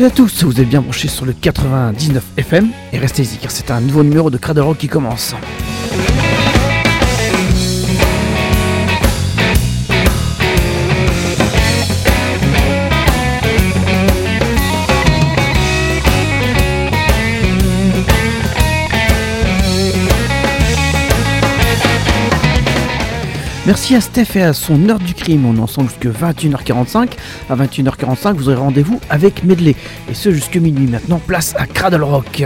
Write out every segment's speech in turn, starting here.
Salut à tous, vous êtes bien branchés sur le 99 FM et restez y car c'est un nouveau numéro de Cradle Rock qui commence. Merci à Steph et à son heure du crime. On est ensemble jusqu'à 21h45. À 21h45, vous aurez rendez-vous avec Medley. Et ce jusque minuit. Maintenant, place à Cradle Rock.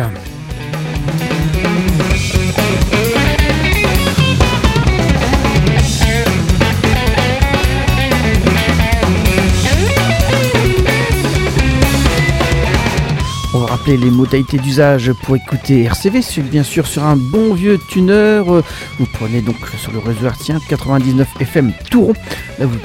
Les modalités d'usage pour écouter RCV, c'est bien sûr sur un bon vieux tuner. Vous prenez donc sur le réseau artien 99 FM Touron. Là, vous,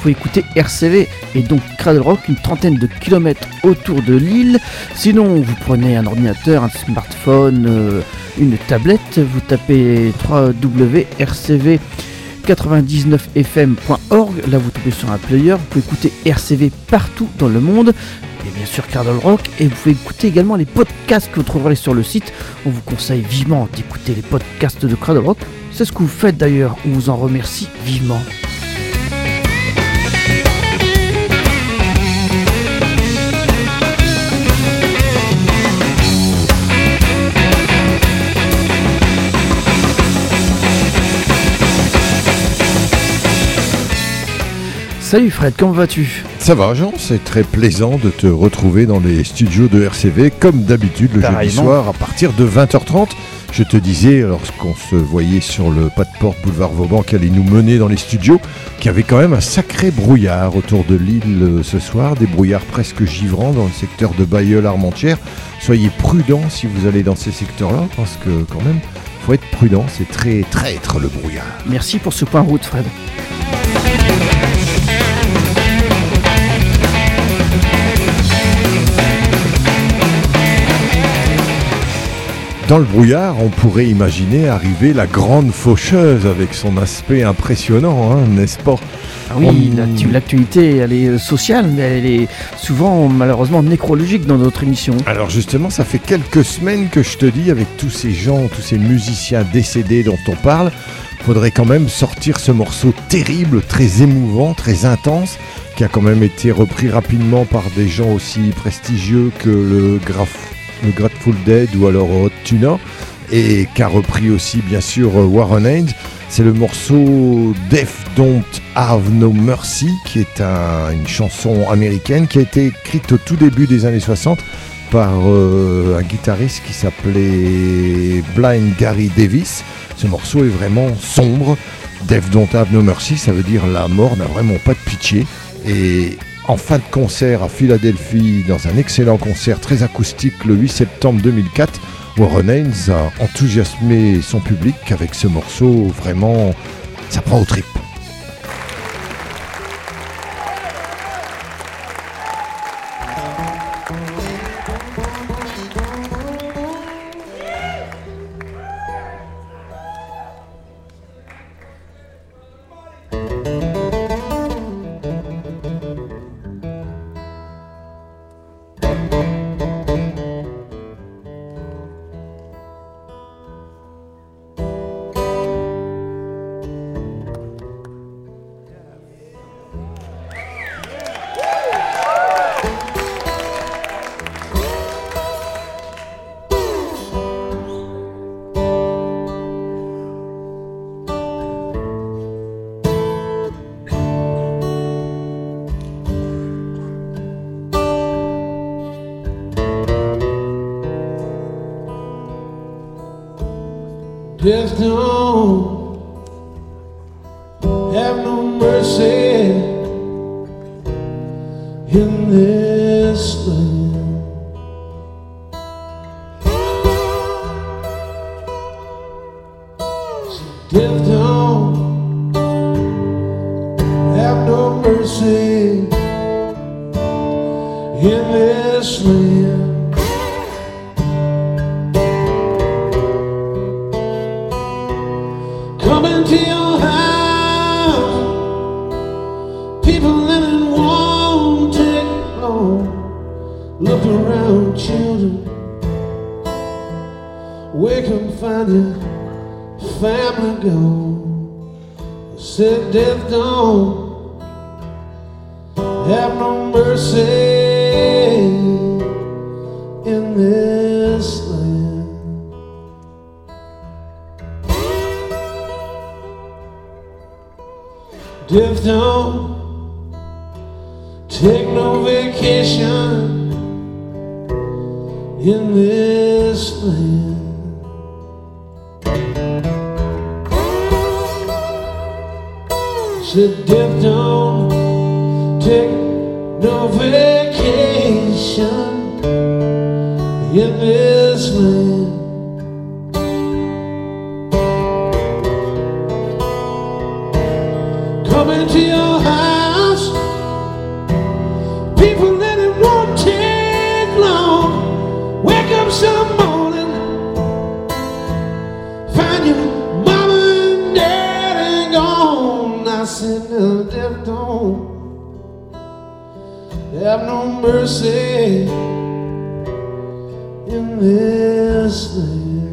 pouvez écouter RCV et donc Cradle Rock une trentaine de kilomètres autour de l'île. Sinon, vous prenez un ordinateur, un smartphone, euh, une tablette, vous tapez www.rcv 99fm.org. Là, vous tombez sur un player. Vous pouvez écouter RCV partout dans le monde. Bien sûr, Cardle Rock. Et vous pouvez écouter également les podcasts que vous trouverez sur le site. On vous conseille vivement d'écouter les podcasts de Cradle Rock. C'est ce que vous faites d'ailleurs. On vous en remercie vivement. Salut Fred, comment vas-tu? Ça va Jean, c'est très plaisant de te retrouver dans les studios de RCV comme d'habitude le jeudi soir à partir de 20h30. Je te disais lorsqu'on se voyait sur le pas de porte boulevard Vauban qui allait nous mener dans les studios, qu'il y avait quand même un sacré brouillard autour de l'île euh, ce soir, des brouillards presque givrants dans le secteur de Bayeul-Armentières. Soyez prudents si vous allez dans ces secteurs-là parce que quand même, faut être prudent, c'est très traître le brouillard. Merci pour ce point route Fred. Dans le brouillard, on pourrait imaginer arriver la grande faucheuse avec son aspect impressionnant, hein, n'est-ce pas? Ah oui, On- l'actualité elle est euh, sociale, mais elle est souvent malheureusement nécrologique dans notre émission. Alors justement, ça fait quelques semaines que je te dis, avec tous ces gens, tous ces musiciens décédés dont on parle, faudrait quand même sortir ce morceau terrible, très émouvant, très intense, qui a quand même été repris rapidement par des gens aussi prestigieux que le, le Grateful Dead ou alors Hot Tuna, et qui a repris aussi bien sûr euh, Warren Haynes. C'est le morceau Death Don't Have No Mercy, qui est un- une chanson américaine qui a été écrite au tout début des années 60 par euh, un guitariste qui s'appelait Blind Gary Davis. Ce morceau est vraiment sombre. Death Don't Have No Mercy, ça veut dire la mort n'a vraiment pas de pitié. Et en fin de concert à Philadelphie, dans un excellent concert très acoustique le 8 septembre 2004, Warren Haynes a enthousiasmé son public avec ce morceau vraiment, ça prend au trip. Death don't have no mercy in this land.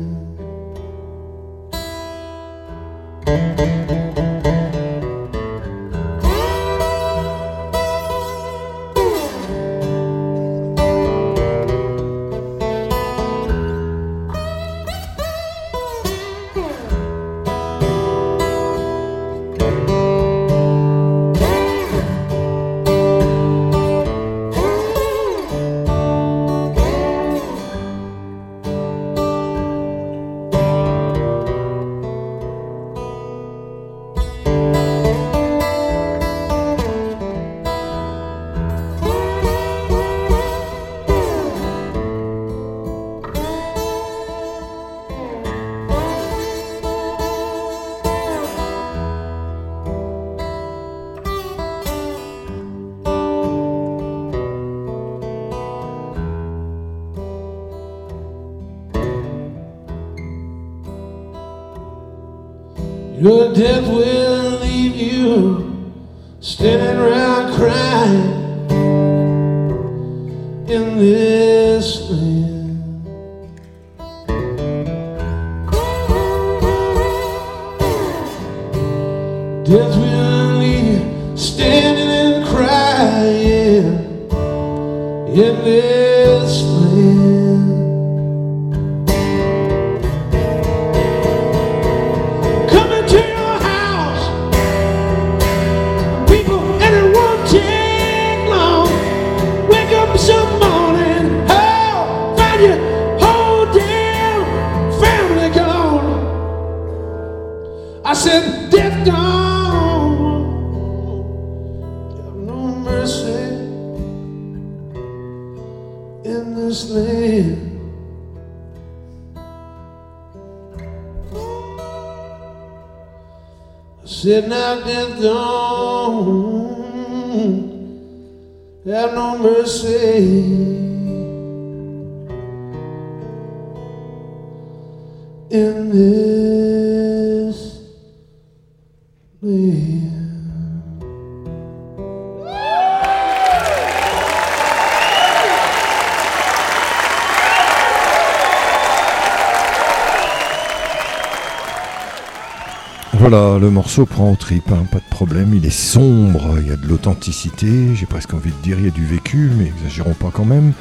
Voilà, le morceau prend au trip, hein, pas de problème. Il est sombre, il y a de l'authenticité, j'ai presque envie de dire il y a du vécu, mais exagérons pas quand même.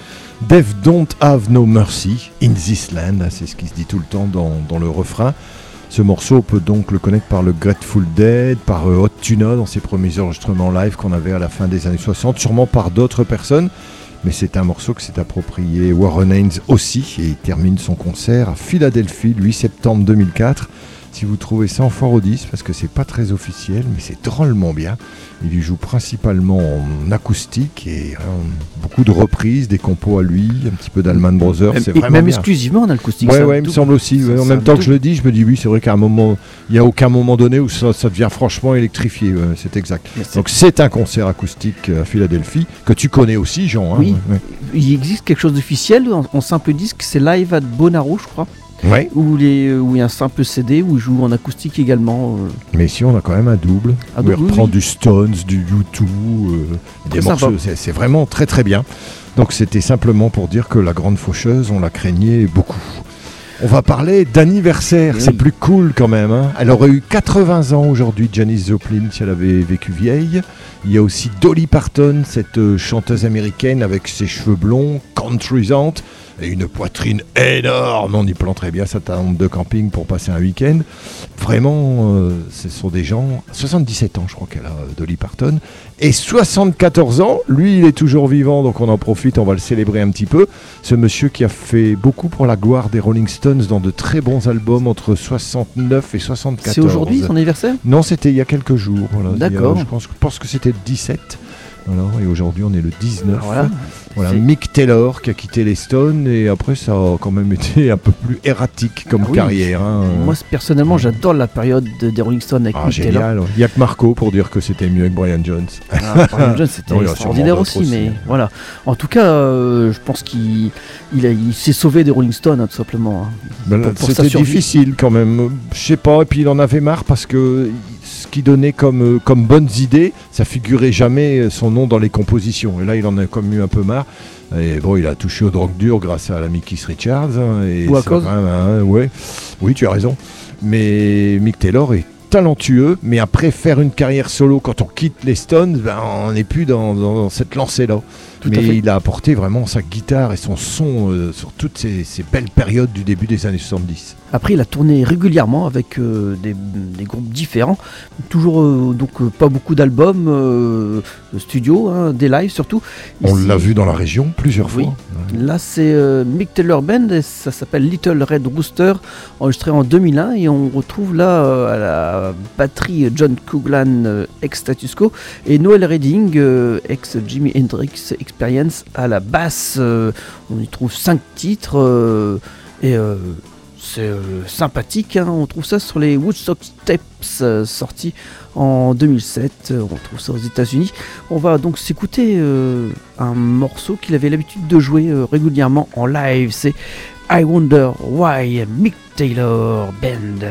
Death don't have no mercy in this land, hein, c'est ce qui se dit tout le temps dans, le refrain. Ce morceau, peut donc le connaître par le Grateful Dead, par euh, Hot Tuna dans ses premiers enregistrements live qu'on avait à la fin des années 60, sûrement par d'autres personnes. Mais c'est un morceau que s'est approprié Warren Haynes aussi, et il termine son concert à Philadelphie le 8 septembre 2004. Si vous trouvez ça en fort au 10, parce que c'est pas très officiel, mais c'est drôlement bien. Il y joue principalement en acoustique et hein, beaucoup de reprises, des compos à lui, un petit peu d'Allman Brothers. C'est vraiment même bien. exclusivement en acoustique. Ouais, ça, ouais, il me semble aussi. ouais. En même me temps que je le dis, je me dis oui, c'est vrai qu'à un moment, il n'y a aucun moment donné où ça, ça devient franchement électrifié. ouais, c'est exact. Donc c'est un concert acoustique euh, à Philadelphie que tu connais aussi, Jean. hein, Oui. Il existe quelque chose d'officiel en, en simple disque, c'est Live at Bonnaroo, je crois, Ouais. où, les, euh, où il y a un simple CD où il joue en acoustique également. euh, Mais ici, on a quand même un double. Un où il double, reprend oui. du Stones, du U2, euh, des sympa. morceaux. C'est, vraiment très très bien. Donc c'était simplement pour dire que la grande faucheuse, on la craignait beaucoup. On va parler d'anniversaire, Oui. c'est plus cool quand même. hein. Elle aurait eu 80 ans aujourd'hui, Janis Joplin, si elle avait vécu vieille. Il y a aussi Dolly Parton, cette chanteuse américaine avec ses cheveux blonds, countrysante, et une poitrine énorme. On y planterait bien sa tente de camping pour passer un week-end. Vraiment, euh, ce sont des gens. 77 ans, je crois qu'elle a, euh, Dolly Parton. Et 74 ans, lui, il est toujours vivant, donc on en profite, on va le célébrer un petit peu. Ce monsieur qui a fait beaucoup pour la gloire des Rolling Stones dans de très bons albums entre 69 et 74. C'est aujourd'hui son anniversaire? Non, c'était il y a quelques jours. voilà. D'accord. Je pense, que c'était le 17. Voilà, et aujourd'hui, on est le 19. Voilà. Voilà, Mick Taylor qui a quitté les Stones et après ça a quand même été un peu plus erratique comme Ah oui. carrière. hein. Moi, personnellement, j'adore la période de- des Rolling Stones avec ah, Mick Taylor. Il n'y a que Marco pour dire que c'était mieux que Brian Jones. Ah, Brian Jones, c'était extraordinaire aussi, d'autres mais aussi. voilà. En tout cas, euh, je pense qu'il il a- il s'est sauvé des Rolling Stones, hein, tout simplement. hein. Ben C'était difficile quand même. Je sais pas, et puis il en avait marre parce que ce qu'il donnait comme, euh, comme bonnes idées, ça figurait jamais euh, son nom dans les compositions. Et là, il en a comme eu un peu marre. Et bon, il a touché aux drogues dures grâce à l'ami Keith Richards. hein, et Ou à cause. hein, ouais. Oui, tu as raison. Mais Mick Taylor est talentueux, mais après faire une carrière solo, quand on quitte les Stones, ben, on n'est plus dans, dans cette lancée-là. Tout Mais il a apporté vraiment sa guitare et son son euh, sur toutes ces, ces belles périodes du début des années 70. Après, il a tourné régulièrement avec euh, des, des groupes différents. Toujours, euh, donc, pas beaucoup d'albums de studio, hein, des lives surtout. On l'a vu dans la région plusieurs Oui. fois. Là, c'est Mick Taylor Band, et ça s'appelle Little Red Rooster, enregistré en 2001, et on retrouve là à la batterie John Coughlan euh, ex Status Quo et Noel Redding ex Jimi Hendrix À la basse. euh, on y trouve cinq titres euh, et euh, c'est sympathique. hein, on trouve ça sur les Woodstock euh, sortis en 2007. euh, on trouve ça aux États-Unis. On va donc s'écouter un morceau qu'il avait l'habitude de jouer régulièrement en live. C'est I Wonder Why Mick Taylor Band.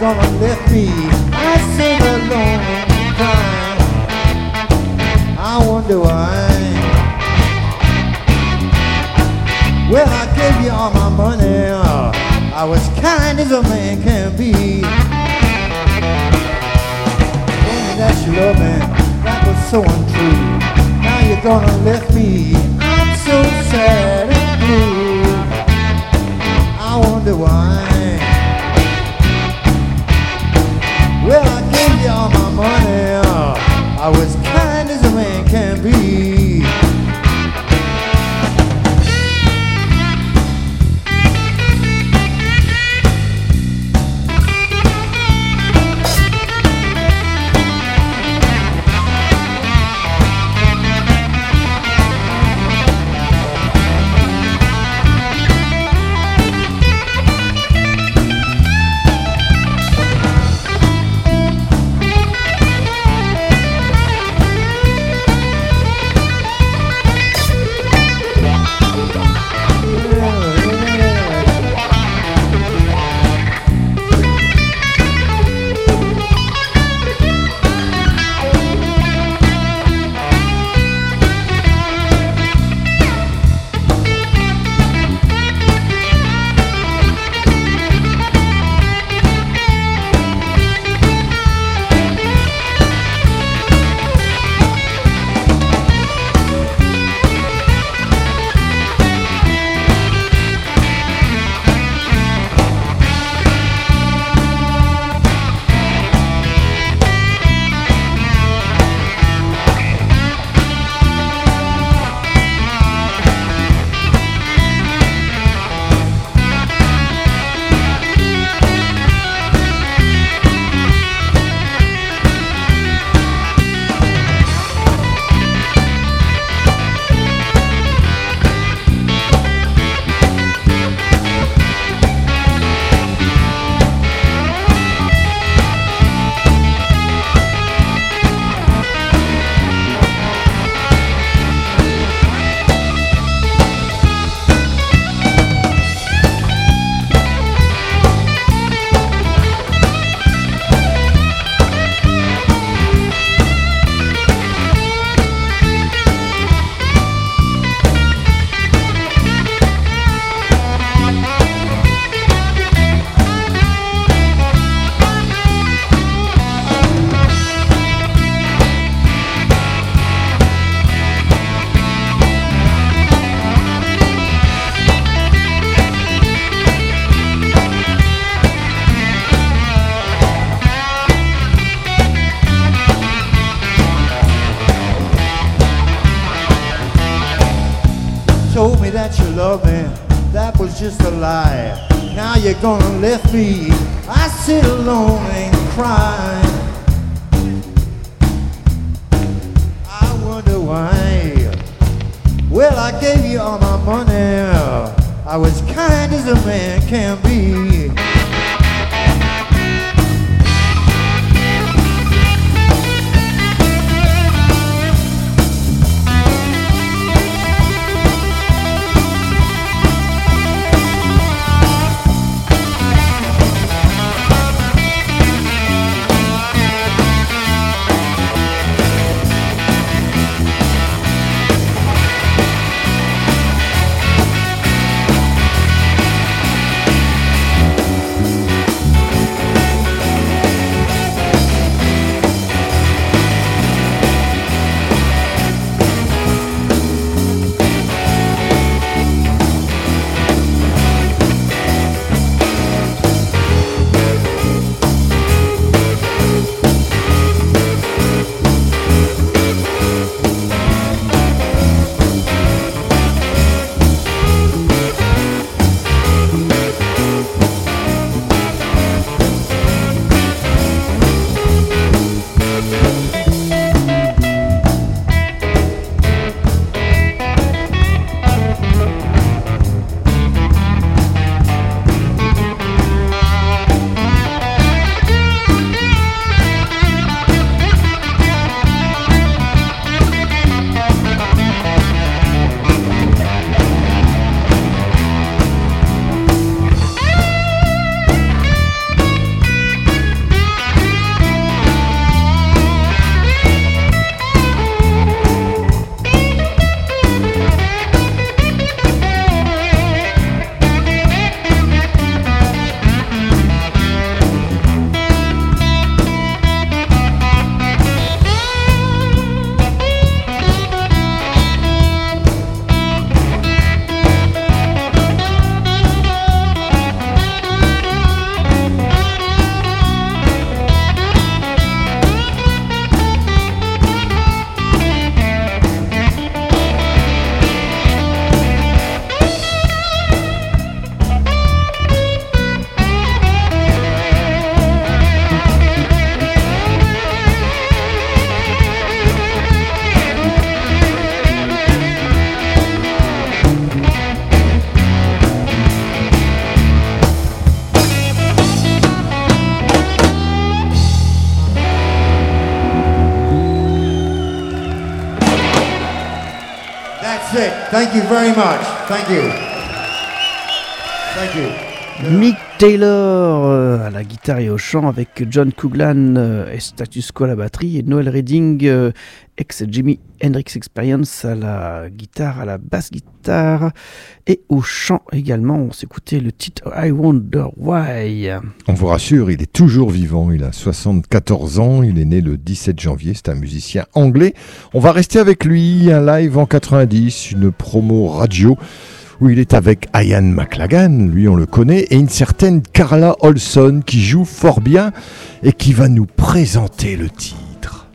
Gonna let me. I sit alone and cry. I wonder why. Well, I gave you all my money. I was kind as a man can be. Me that you love me. That was so untrue. Now you're gonna let me. I'm so sad and blue. I wonder why. Gave you all my money. Uh, I was kind as a man can be. Thank you very much. Thank you. Thank you. Mick Taylor euh, à la guitare et au chant avec John Couglan euh, et Status Quo à la batterie et Noel Redding euh, ex Jimi Hendrix Experience à la guitare, à la basse guitare et au chant également. On s'écoutait le titre I Wonder Why. On vous rassure, il est toujours vivant. Il a 74 ans. Il est né le 17 janvier. C'est un musicien anglais. On va rester avec lui. Un live en 90, une promo radio où il est avec Ian McLagan, lui on le connaît, et une certaine Carla Olson qui joue fort bien et qui va nous présenter le titre.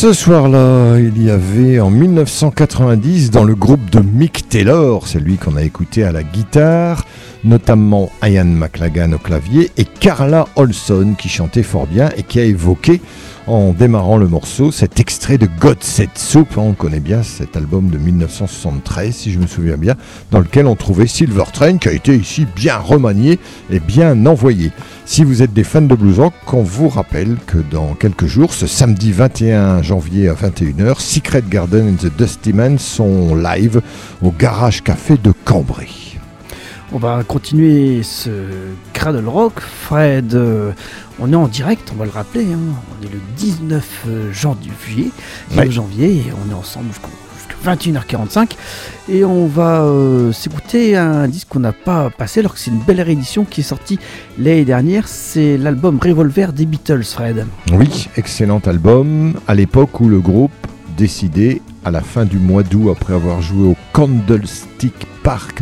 Ce soir-là, il y avait en 1990 dans le groupe de Mick Taylor, c'est lui qu'on a écouté à la guitare, notamment Ian McLagan au clavier et Carla Olson qui chantait fort bien et qui a évoqué en démarrant le morceau cet extrait de God Set Soup, on connaît bien cet album de 1973 si je me souviens bien, dans lequel on trouvait Silver Train qui a été ici bien remanié et bien envoyé. Si vous êtes des fans de blues rock, on vous rappelle que dans quelques jours, ce samedi 21 janvier à 21h, Secret Garden and the Dusty Man sont live au Garage Café de Cambrai. On va continuer ce cradle rock. Fred, euh, on est en direct, on va le rappeler. hein. On est le 19 janvier, Ouais. janvier et on est ensemble jusqu'au jusqu'à 21h45. Et on va euh, s'écouter un disque qu'on n'a pas passé alors que c'est une belle réédition qui est sortie l'année dernière. C'est l'album Revolver des Beatles, Fred. Oui, excellent album. À l'époque où le groupe décidait, à la fin du mois d'août, après avoir joué au Candlestick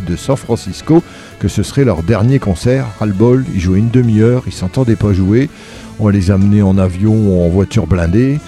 De San Francisco, que ce serait leur dernier concert. Ils jouaient une demi-heure, ils s'entendaient pas jouer. On les amenait en avion ou en voiture blindée,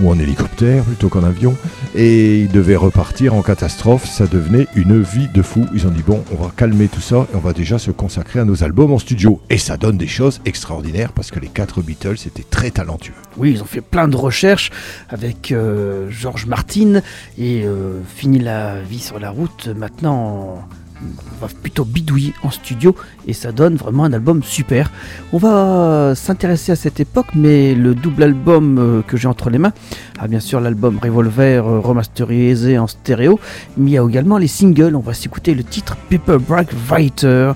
ou en hélicoptère plutôt qu'en avion. Et ils devaient repartir en catastrophe. Ça devenait une vie de fou. Ils ont dit bon, on va calmer tout ça et on va déjà se consacrer à nos albums en studio. Et ça donne des choses extraordinaires parce que les quatre Beatles étaient très talentueux. Oui, ils ont fait plein de recherches avec euh, George Martin et euh, fini la vie sur la route. Maintenant, on va plutôt bidouiller en studio et ça donne vraiment un album super. On va s'intéresser à cette époque, mais le double album euh, que j'ai entre les mains, ah bien sûr l'album Revolver euh, remasterisé en stéréo, mais il y a également les singles. On va s'écouter le titre Paperback Writer.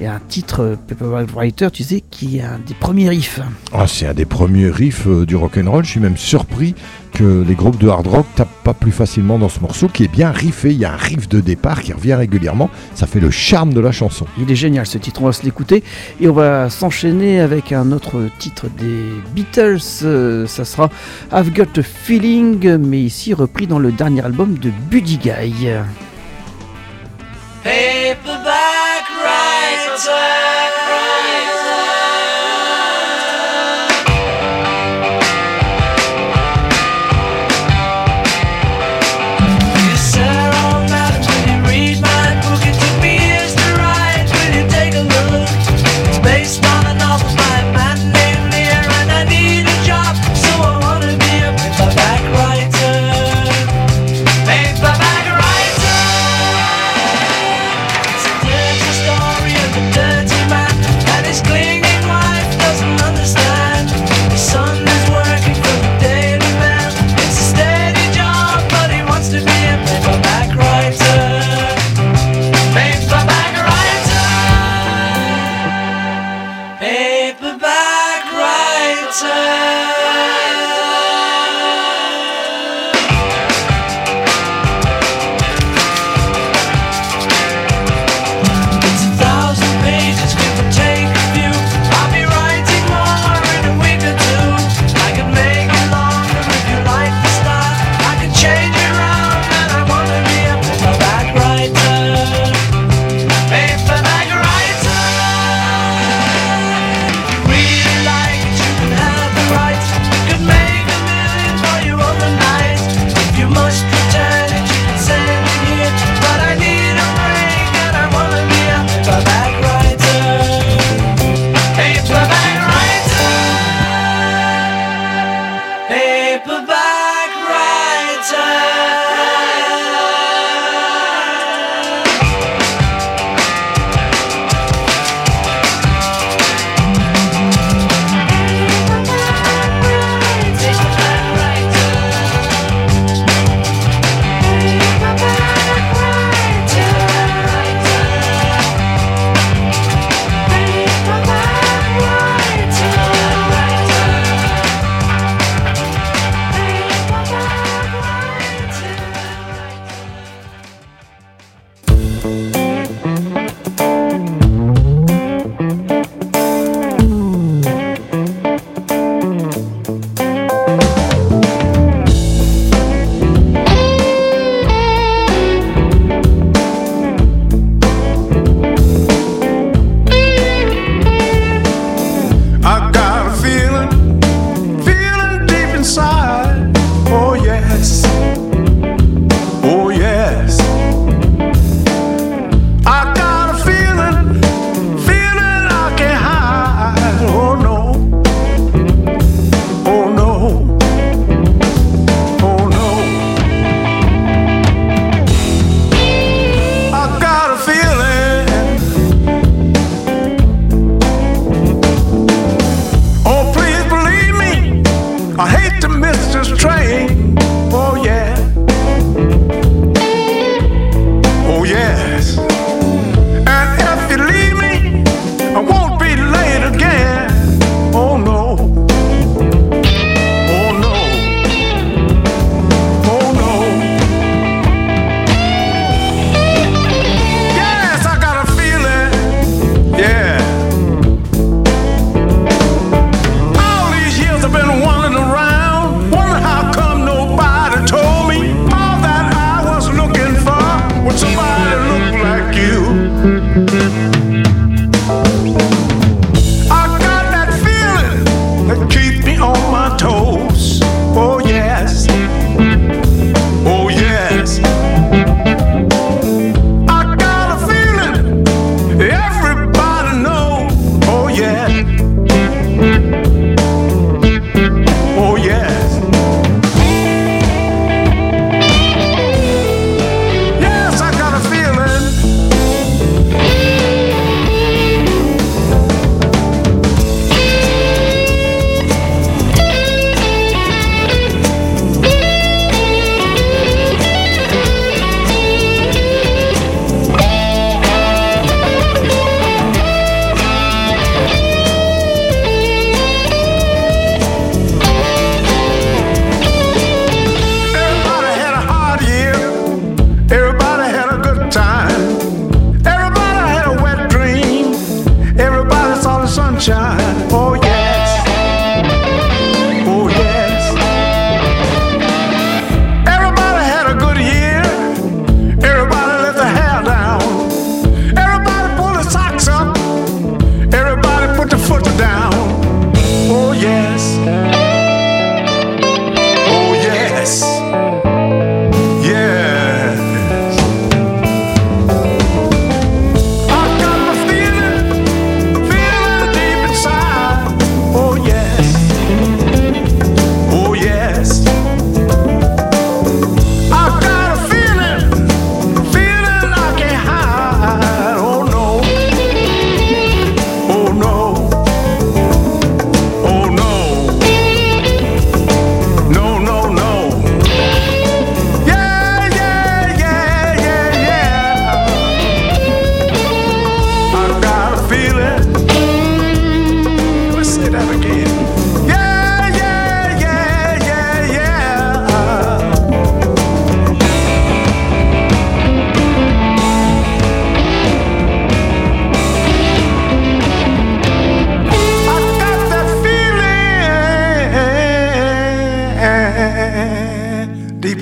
Et un titre euh, Paperback Writer, tu sais, qui est un des premiers riffs. Ah, c'est un des premiers riffs euh, du rock'n'roll. Je suis même surpris que les groupes de hard rock tapent pas plus facilement dans ce morceau qui est bien riffé. Il y a un riff de départ qui revient régulièrement. Ça fait le charme de la chanson. Il est génial ce titre, on va se l'écouter et on va s'enchaîner avec un autre titre des Beatles, euh, ça sera I've Got a Feeling, mais ici repris dans le dernier album de Buddy Guy. Paperback You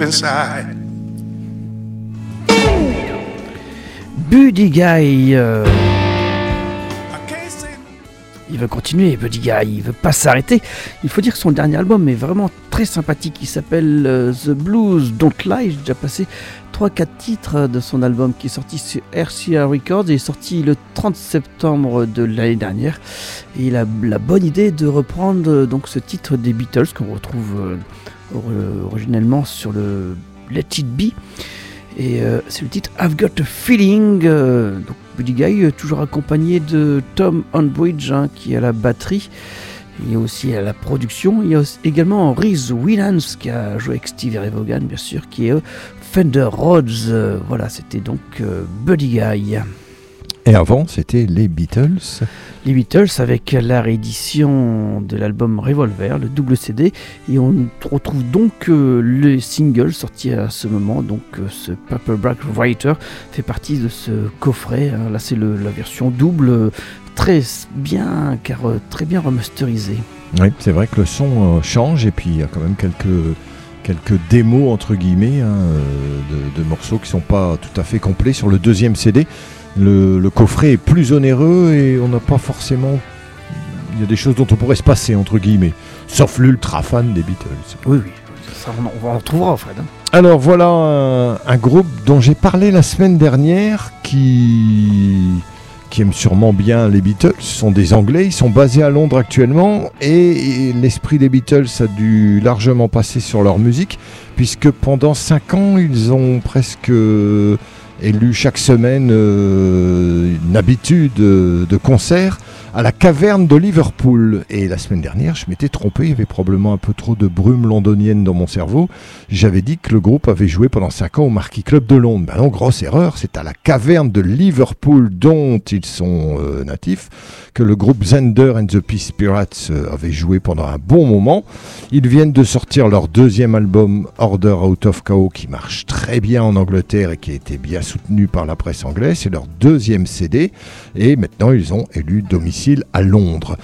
inside. Buddy Guy. euh, Il veut continuer, Buddy Guy, il veut pas s'arrêter. Il faut dire que son dernier album est vraiment très sympathique. Il s'appelle euh, The Blues Don't Lie. J'ai déjà passé 3-4 titres de son album qui est sorti sur RCA Records et est sorti le 30 septembre de l'année dernière. Et il a la bonne idée de reprendre euh, donc ce titre des Beatles qu'on retrouve euh, originellement sur le Let It Be. Et euh, c'est le titre I've Got a Feeling. euh, donc Buddy Guy, euh, toujours accompagné de Tom Unbridge hein, qui est à la batterie et aussi à la production. Il y a également Reese Williams qui a joué avec Steve Ray Vaughan, bien sûr, qui est euh, Fender Rhodes. Euh, voilà, c'était donc euh, Buddy Guy. Et avant, c'était les Beatles. Les Beatles avec la réédition de l'album Revolver, le double CD, et on retrouve donc euh, le single sorti à ce moment, donc euh, ce Paperback Writer fait partie de ce coffret. hein. Là, c'est la version double, euh, très bien, car très bien remasterisée. Oui, c'est vrai que le son change et puis il y a quand même quelques, quelques démos entre guillemets hein, de, de morceaux qui sont pas tout à fait complets sur le deuxième CD. Le, le coffret est plus onéreux et on n'a pas forcément. Il y a des choses dont on pourrait se passer entre guillemets, sauf l'ultra fan des Beatles. Oui, oui, ça, on, en- retrouvera, Fred. hein. Alors voilà un, un groupe dont j'ai parlé la semaine dernière qui, qui aime sûrement bien les Beatles. Ce sont des Anglais, ils sont basés à Londres actuellement et, l'esprit des Beatles a dû largement passer sur leur musique puisque pendant 5 ans ils ont presque élu chaque semaine euh, une habitude euh, de concert à la caverne de Liverpool. Et la semaine dernière, je m'étais trompé, il y avait probablement un peu trop de brume londonienne dans mon cerveau. J'avais dit que le groupe avait joué pendant 5 ans au Marquis Club de Londres. Ben non, grosse erreur, c'est à la caverne de Liverpool dont ils sont euh, natifs que le groupe Zender and the Peace Pirates euh, avait joué pendant un bon moment. Ils viennent de sortir leur deuxième album Order Out of Chaos qui marche très bien en Angleterre et qui a été bien soutenu par la presse anglaise. C'est leur deuxième CD et maintenant ils ont élu domicile à Londres.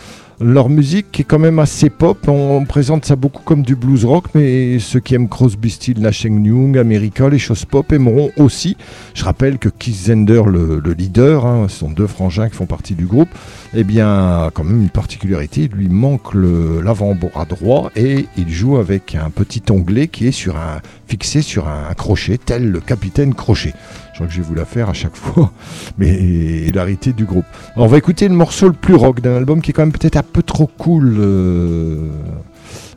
Leur musique est quand même assez pop, on, présente ça beaucoup comme du blues rock, mais ceux qui aiment Crosby, Still, Nash Young, America, les choses pop aimeront aussi. Je rappelle que Keith Zender, le, le leader, hein, ce sont deux frangins qui font partie du groupe, eh bien, quand même une particularité, il lui manque l'avant-bras droit et il joue avec un petit onglet qui est sur un, fixé sur un crochet, tel le capitaine Crochet. Que je vais vous la faire à chaque fois, mais hilarité du groupe. On va écouter le morceau le plus rock d'un album qui est quand même peut-être un peu trop cool. euh,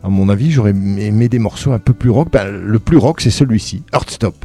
à mon avis, j'aurais aimé des morceaux un peu plus rock. Ben, le plus rock, c'est celui-ci, Heartstop.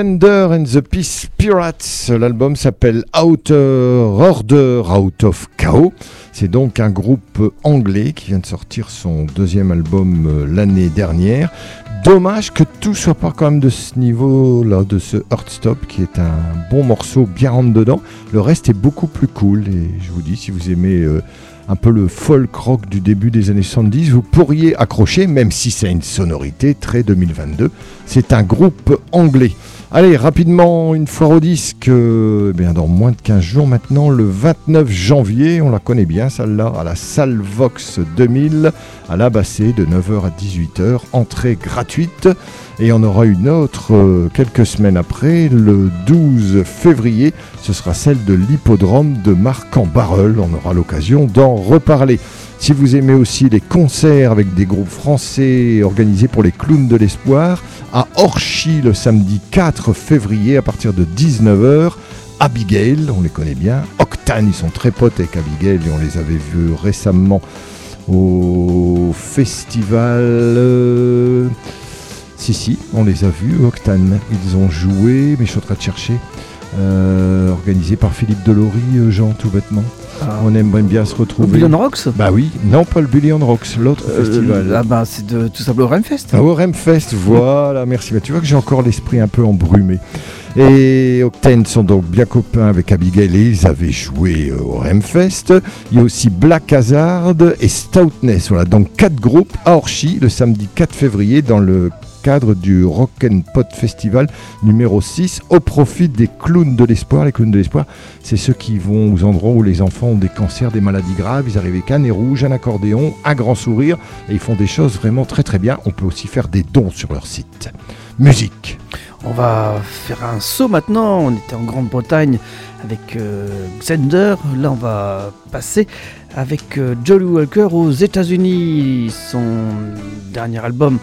Xander and the Peace Pirates. L'album s'appelle Outer Order Out of Chaos. C'est donc un groupe anglais qui vient de sortir son deuxième album euh, l'année dernière. Dommage que tout soit pas quand même de ce niveau-là, de ce Heartstop, qui est un bon morceau bien rentre dedans. Le reste est beaucoup plus cool. Et je vous dis, si vous aimez euh, un peu le folk rock du début des années 70, vous pourriez accrocher, même si c'est une sonorité très 2022. C'est un groupe anglais. Allez, rapidement, une foire au disque, euh, eh bien dans moins de 15 jours maintenant, le 29 janvier, on la connaît bien celle-là, à la salle Vox 2000, à la Bassée, de 9h à 18h, entrée gratuite. Et on aura une autre euh, quelques semaines après, le 12 février, ce sera celle de l'hippodrome de Marc-en-Barreul. On aura l'occasion d'en reparler. Si vous aimez aussi les concerts avec des groupes français organisés pour les clowns de l'espoir, à Orchy le samedi 4 février à partir de 19h, Abigail, on les connaît bien, Octane, ils sont très potes avec Abigail et on les avait vus récemment au festival... euh, Si, si, on les a vus, Octane. Ils ont joué, mais je suis en train de chercher, euh, organisé par Philippe Delory, euh, Jean, tout bêtement. On aimerait bien se retrouver. Billion Rocks Bah oui, non pas le Billion Rocks, l'autre Euh, festival. Ah bah c'est de tout simplement Remfest. Ah, au Remfest, voilà, merci. Bah, tu vois que j'ai encore l'esprit un peu embrumé. Et Octane sont donc bien copains avec Abigail et ils avaient joué euh, au Remfest. Il y a aussi Black Hazard et Stoutness. Voilà, donc quatre groupes à Orchy le samedi 4 février dans le cadre du Rock and Pot Festival numéro 6 au profit des clowns de l'espoir. Les clowns de l'espoir, c'est ceux qui vont aux endroits où les enfants ont des cancers, des maladies graves. Ils arrivent avec un nez rouge, un accordéon, un grand sourire et ils font des choses vraiment très très bien. On peut aussi faire des dons sur leur site. Musique. On va faire un saut maintenant. On était en Grande-Bretagne avec euh, Xander. Là, on va passer avec euh, Jolly Walker aux États-Unis. Son dernier album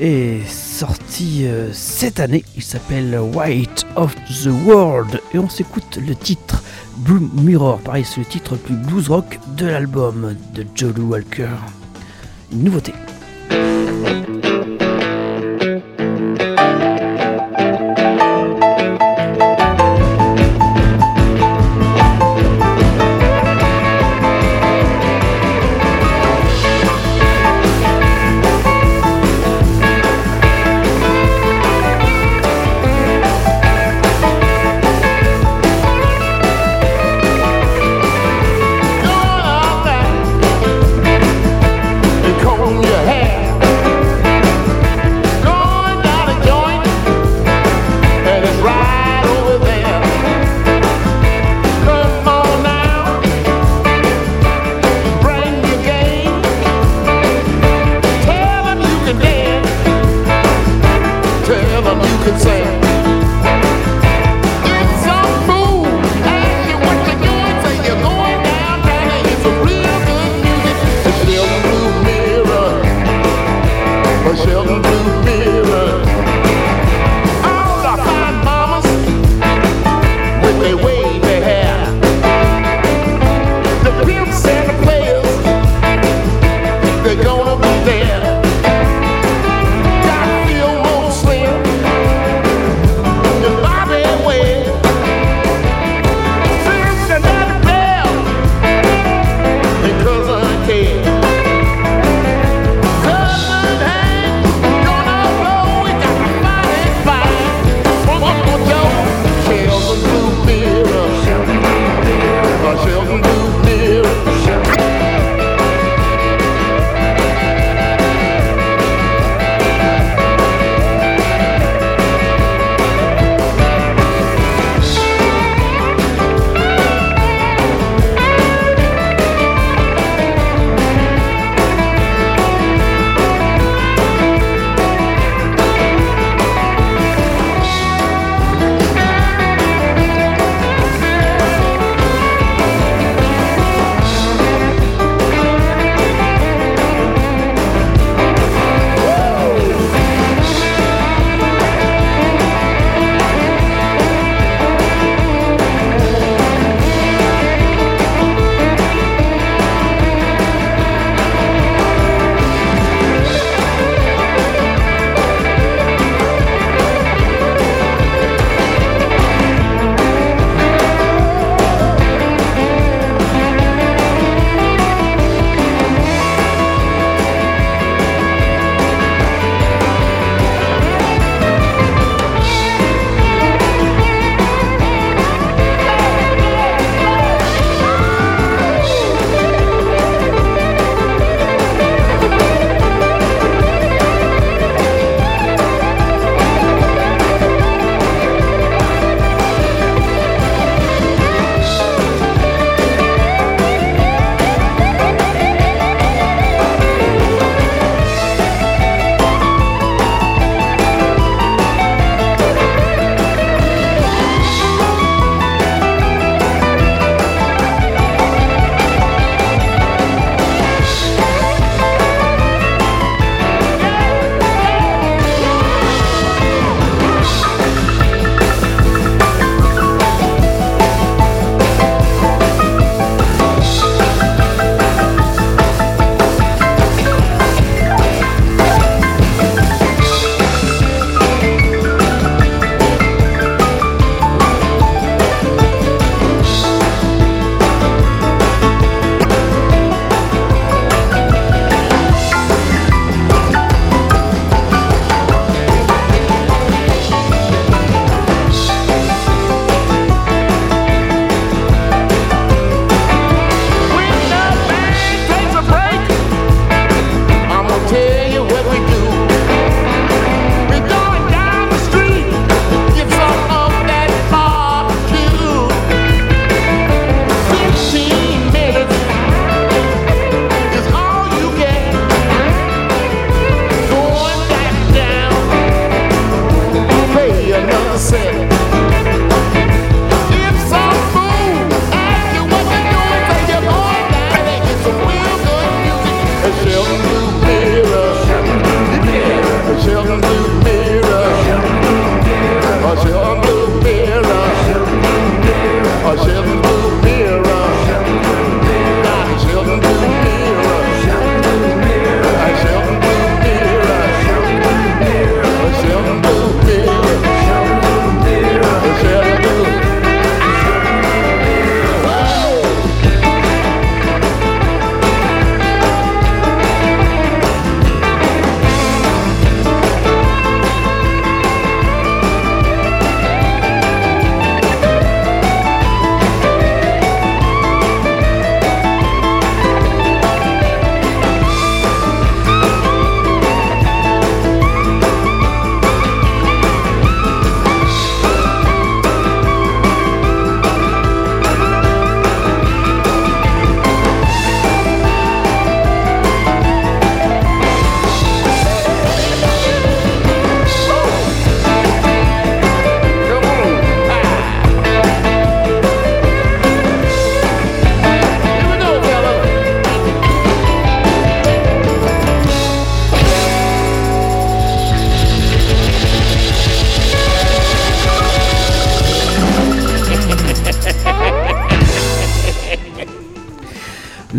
est sorti euh, cette année. Il s'appelle White of the World. Et on s'écoute le titre Blue Mirror. Pareil, c'est le titre le plus blues rock de l'album de Jolly Walker. Une nouveauté.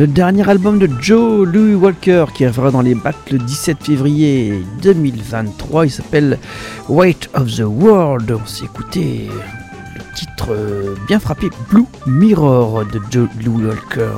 Le dernier album de Joe Louis Walker qui arrivera dans les bacs le 17 février 2023. Il s'appelle Weight of the World. On s'est écouté le titre euh, bien frappé Blue Mirror de Joe Louis Walker.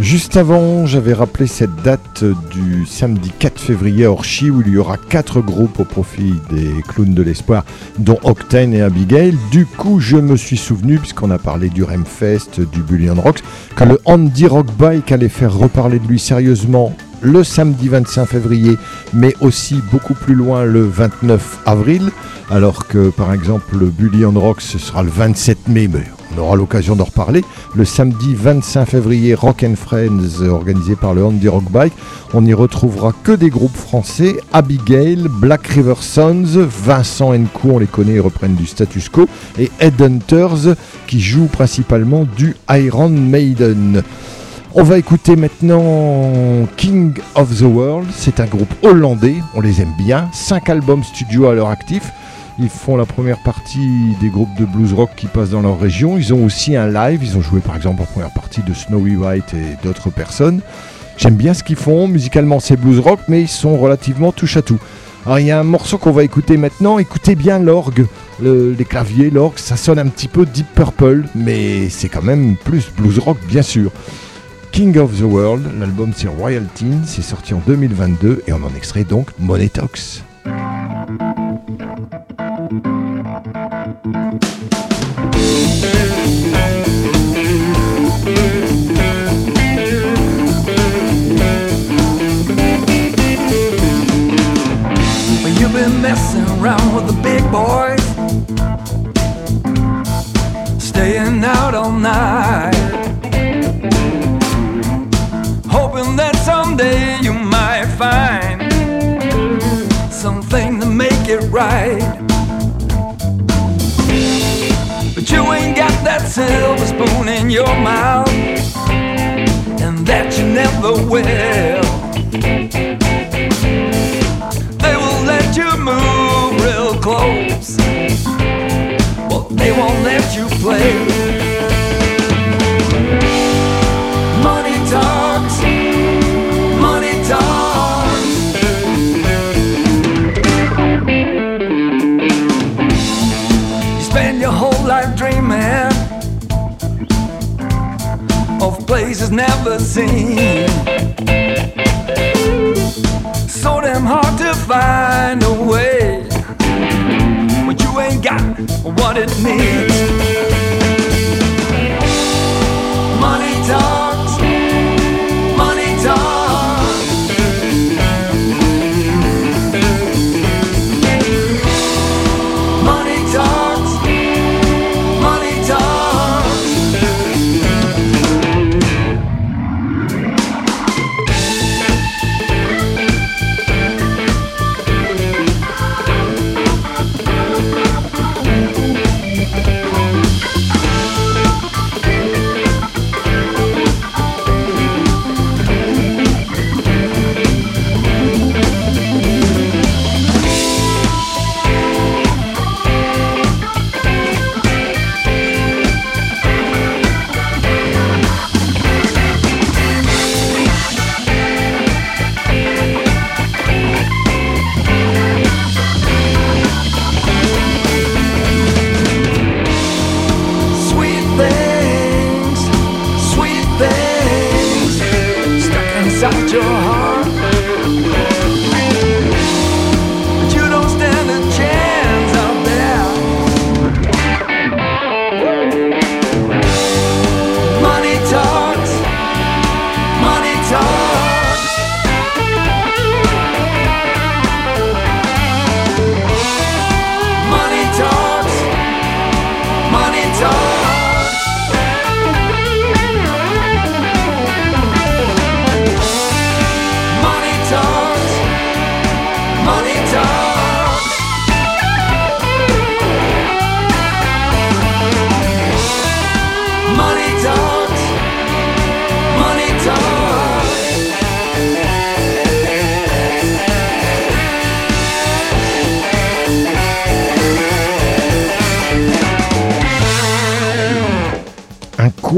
Juste avant, j'avais rappelé cette date du samedi 4 février à Orchy où il y aura quatre groupes au profit des clowns de l'espoir, dont Octane et Abigail. Du coup, je me suis souvenu, puisqu'on a parlé du Remfest, du Bullion Rocks, que le Andy Rock Bike allait faire reparler de lui sérieusement le samedi 25 février, mais aussi beaucoup plus loin le 29 avril, alors que par exemple le Bullion Rocks ce sera le 27 mai, mais on aura l'occasion d'en reparler. Le samedi 25 février, Rock and Friends, organisé par le Andy Rock Bike. On n'y retrouvera que des groupes français, Abigail, Black River Sons, Vincent Co, on les connaît, ils reprennent du status quo, et Headhunters, qui jouent principalement du Iron Maiden. On va écouter maintenant King of the World. C'est un groupe hollandais, on les aime bien. 5 albums studio à leur actif. Ils font la première partie des groupes de blues rock qui passent dans leur région. Ils ont aussi un live. Ils ont joué par exemple en première partie de Snowy White et d'autres personnes. J'aime bien ce qu'ils font. Musicalement, c'est blues rock, mais ils sont relativement touche à tout. Alors, il y a un morceau qu'on va écouter maintenant. Écoutez bien l'orgue, le- les claviers, l'orgue. Ça sonne un petit peu Deep Purple, mais c'est quand même plus blues rock, bien sûr. King of the World, l'album c'est Royal Teen, c'est sorti en 2022 et on en extrait donc been messing staying out all night, right. But you ain't got that silver spoon in your mouth, and that you never will. They will let you move real close, but they won't let you play. Places never seen so damn hard to find a way. But you ain't got what it needs.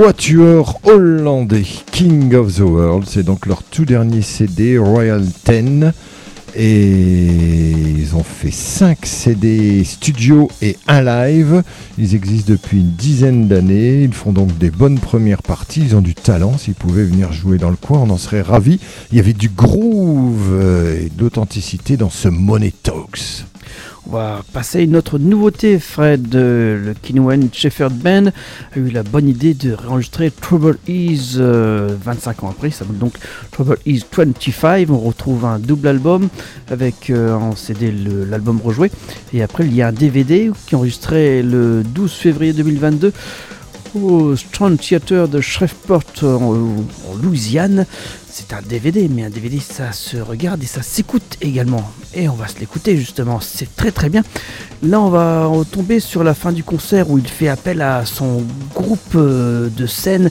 Quatuor hollandais King of the World. C'est donc leur tout dernier CD, Royal 10. Et ils ont fait 5 CD studio et un live. Ils existent depuis une dizaine d'années. Ils font donc des bonnes premières parties. Ils ont du talent. S'ils pouvaient venir jouer dans le coin, on en serait ravis. Il y avait du groove euh, et de l'authenticité dans ce Money. On va passer une autre nouveauté. Fred, euh, le Kinwan Shepherd Band, a eu la bonne idée de réenregistrer Trouble Is euh, 25 ans après. Ça s'appelle donc Trouble Is 25. On retrouve un double album avec euh, en CD l'album rejoué. Et après, il y a un DVD qui est enregistré le 12 février 2022 au Strand Theater de Shreveport en Louisiane. C'est un DVD, mais un DVD ça se regarde et ça s'écoute également. Et on va se l'écouter justement, c'est très très bien. Là on va tomber sur la fin du concert où il fait appel à son groupe euh, de scène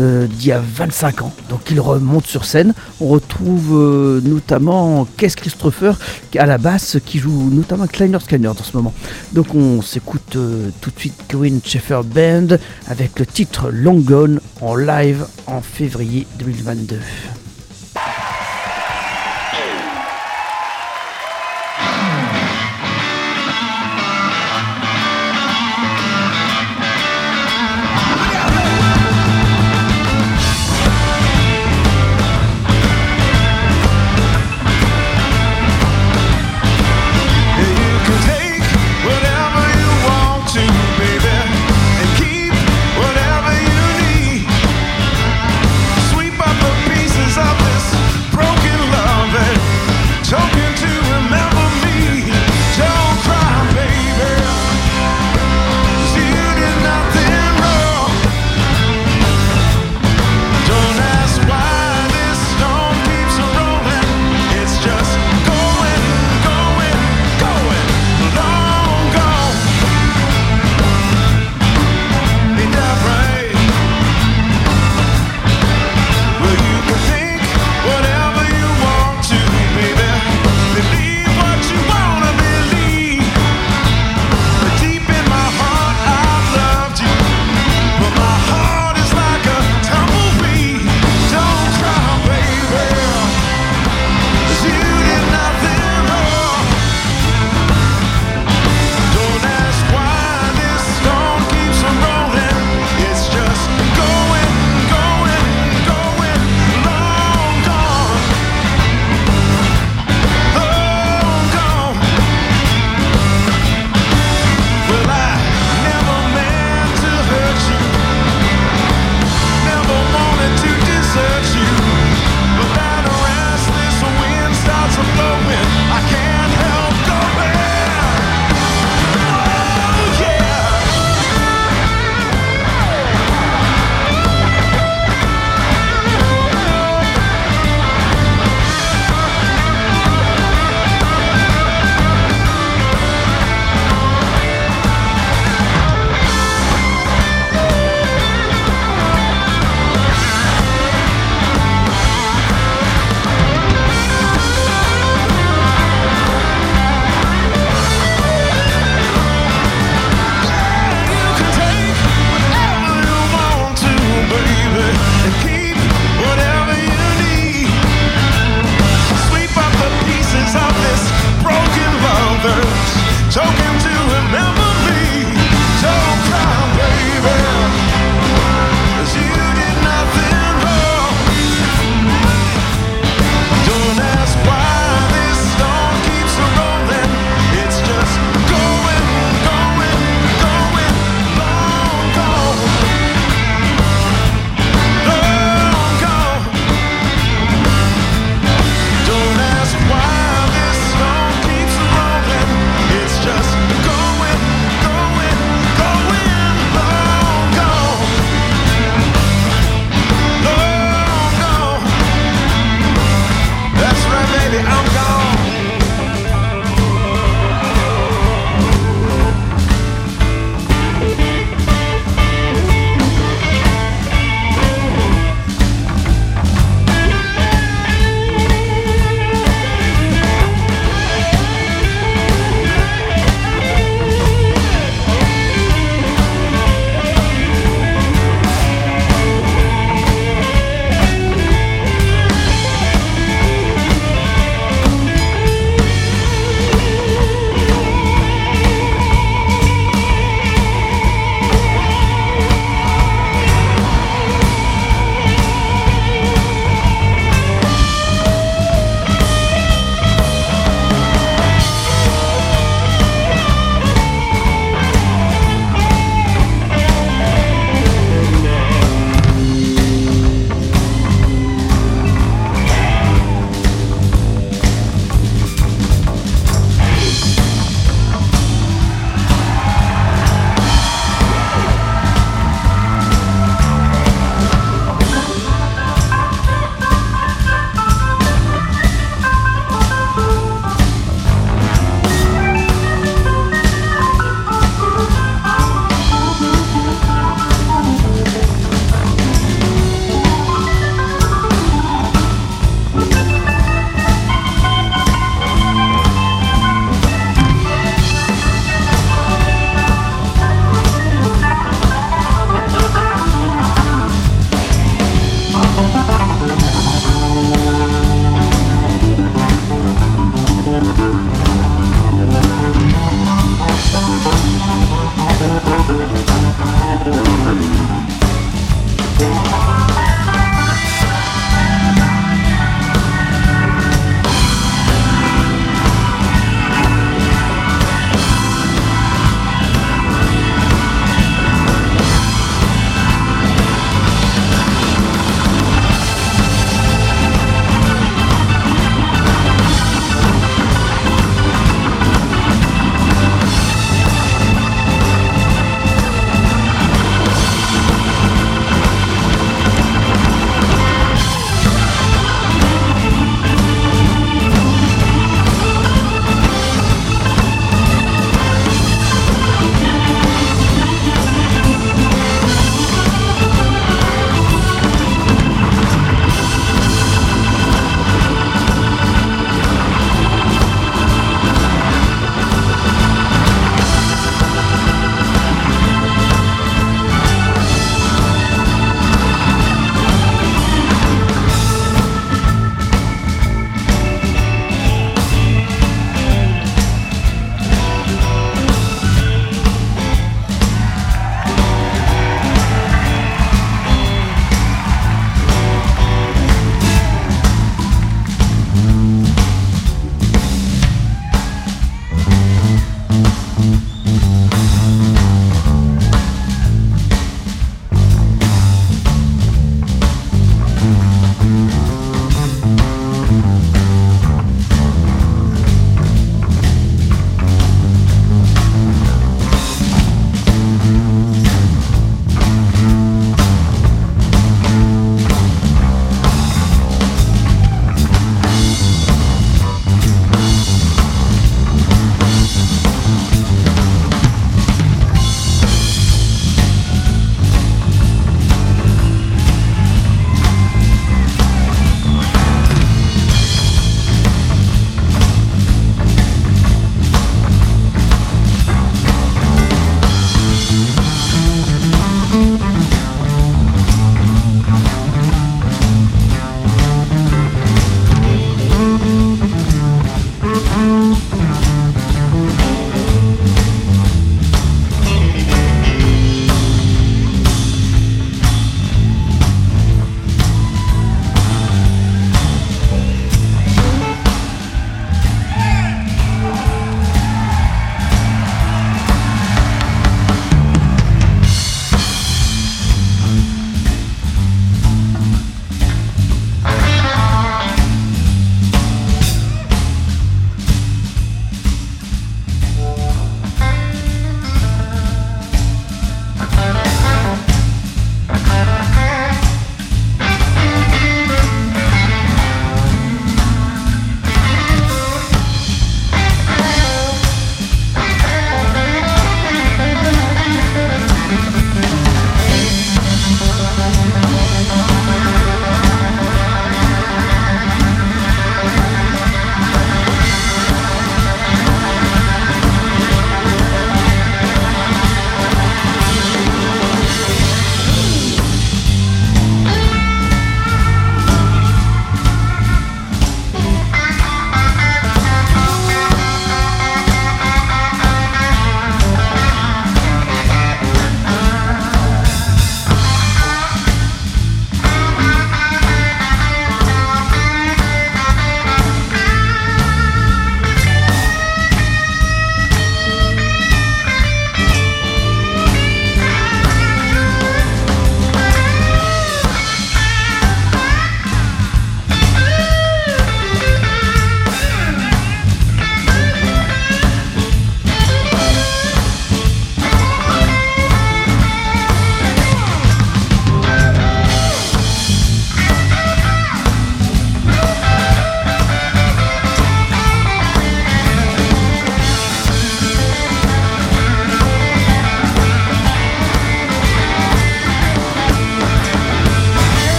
euh, d'il y a 25 ans. Donc il remonte sur scène. On retrouve euh, notamment Keith Christopher à la basse qui joue notamment Kleiner Scanner dans ce moment. Donc on s'écoute tout de suite Cohen Schaeffer Band avec le titre Long Gone en live en février 2022.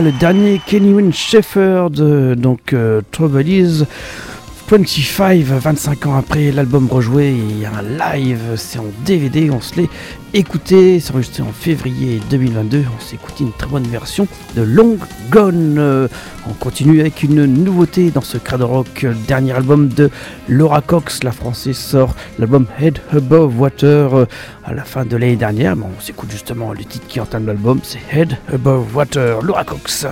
Le dernier Kenny Wynne Shepherd, donc euh, 25, 25 ans après l'album rejoué, il y a un live, c'est en DVD, on se l'est écouté, c'est enregistré en février 2022, on s'est écouté une très bonne version de Long Gone. Euh, on continue avec une nouveauté dans ce crade rock, dernier album de Laura Cox, la française sort l'album Head Above Water euh, à la fin de l'année dernière, on s'écoute justement le titre qui entame l'album, c'est Head Above Water, Laura Cox.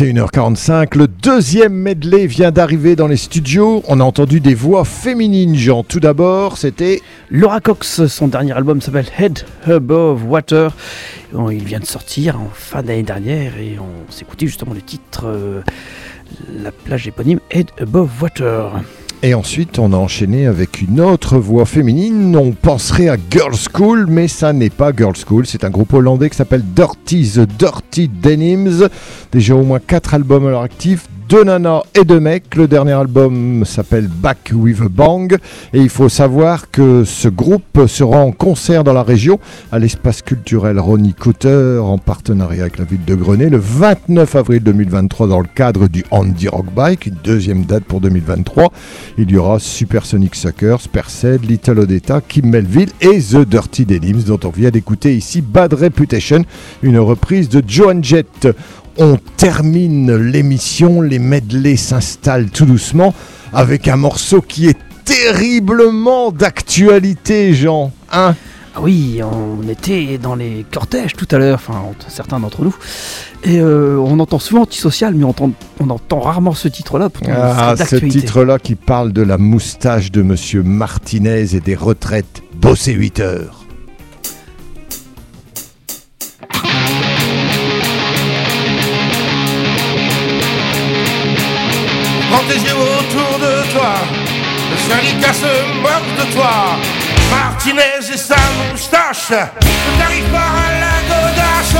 21h45, le deuxième medley vient d'arriver dans les studios. On a entendu des voix féminines, Jean. Tout d'abord, c'était Laura Cox, son dernier album s'appelle Head Above Water. Il vient de sortir en fin d'année dernière et on s'écoutait justement le titre, euh, la plage éponyme Head Above Water. Et ensuite, on a enchaîné avec une autre voix féminine. On penserait à Girl School, mais ça n'est pas Girl School. C'est un groupe hollandais qui s'appelle Dirty The Dirty Denims. Déjà au moins 4 albums à leur actif. Deux nanas et deux mecs. Le dernier album s'appelle Back with a Bang. Et il faut savoir que ce groupe sera en concert dans la région à l'espace culturel Ronnie Cotter en partenariat avec la ville de Grenay le 29 avril 2023 dans le cadre du Andy Rock Bike, une deuxième date pour 2023. Il y aura Supersonic Suckers, Perced, Little Odetta, Kim Melville et The Dirty Denims dont on vient d'écouter ici Bad Reputation, une reprise de Joan Jett. On termine l'émission, les medleys s'installent tout doucement avec un morceau qui est terriblement d'actualité, Jean. Hein? Ah oui, on était dans les cortèges tout à l'heure, enfin certains d'entre nous, et euh, on entend souvent antisocial, mais on entend, on entend rarement ce titre-là. Ah, ce titre-là qui parle de la moustache de Monsieur Martinez et des retraites bosser 8 heures. Prends autour de toi, le syndicat se moque de toi. Martinez et sa moustache ne t'arrivent pas à la godache.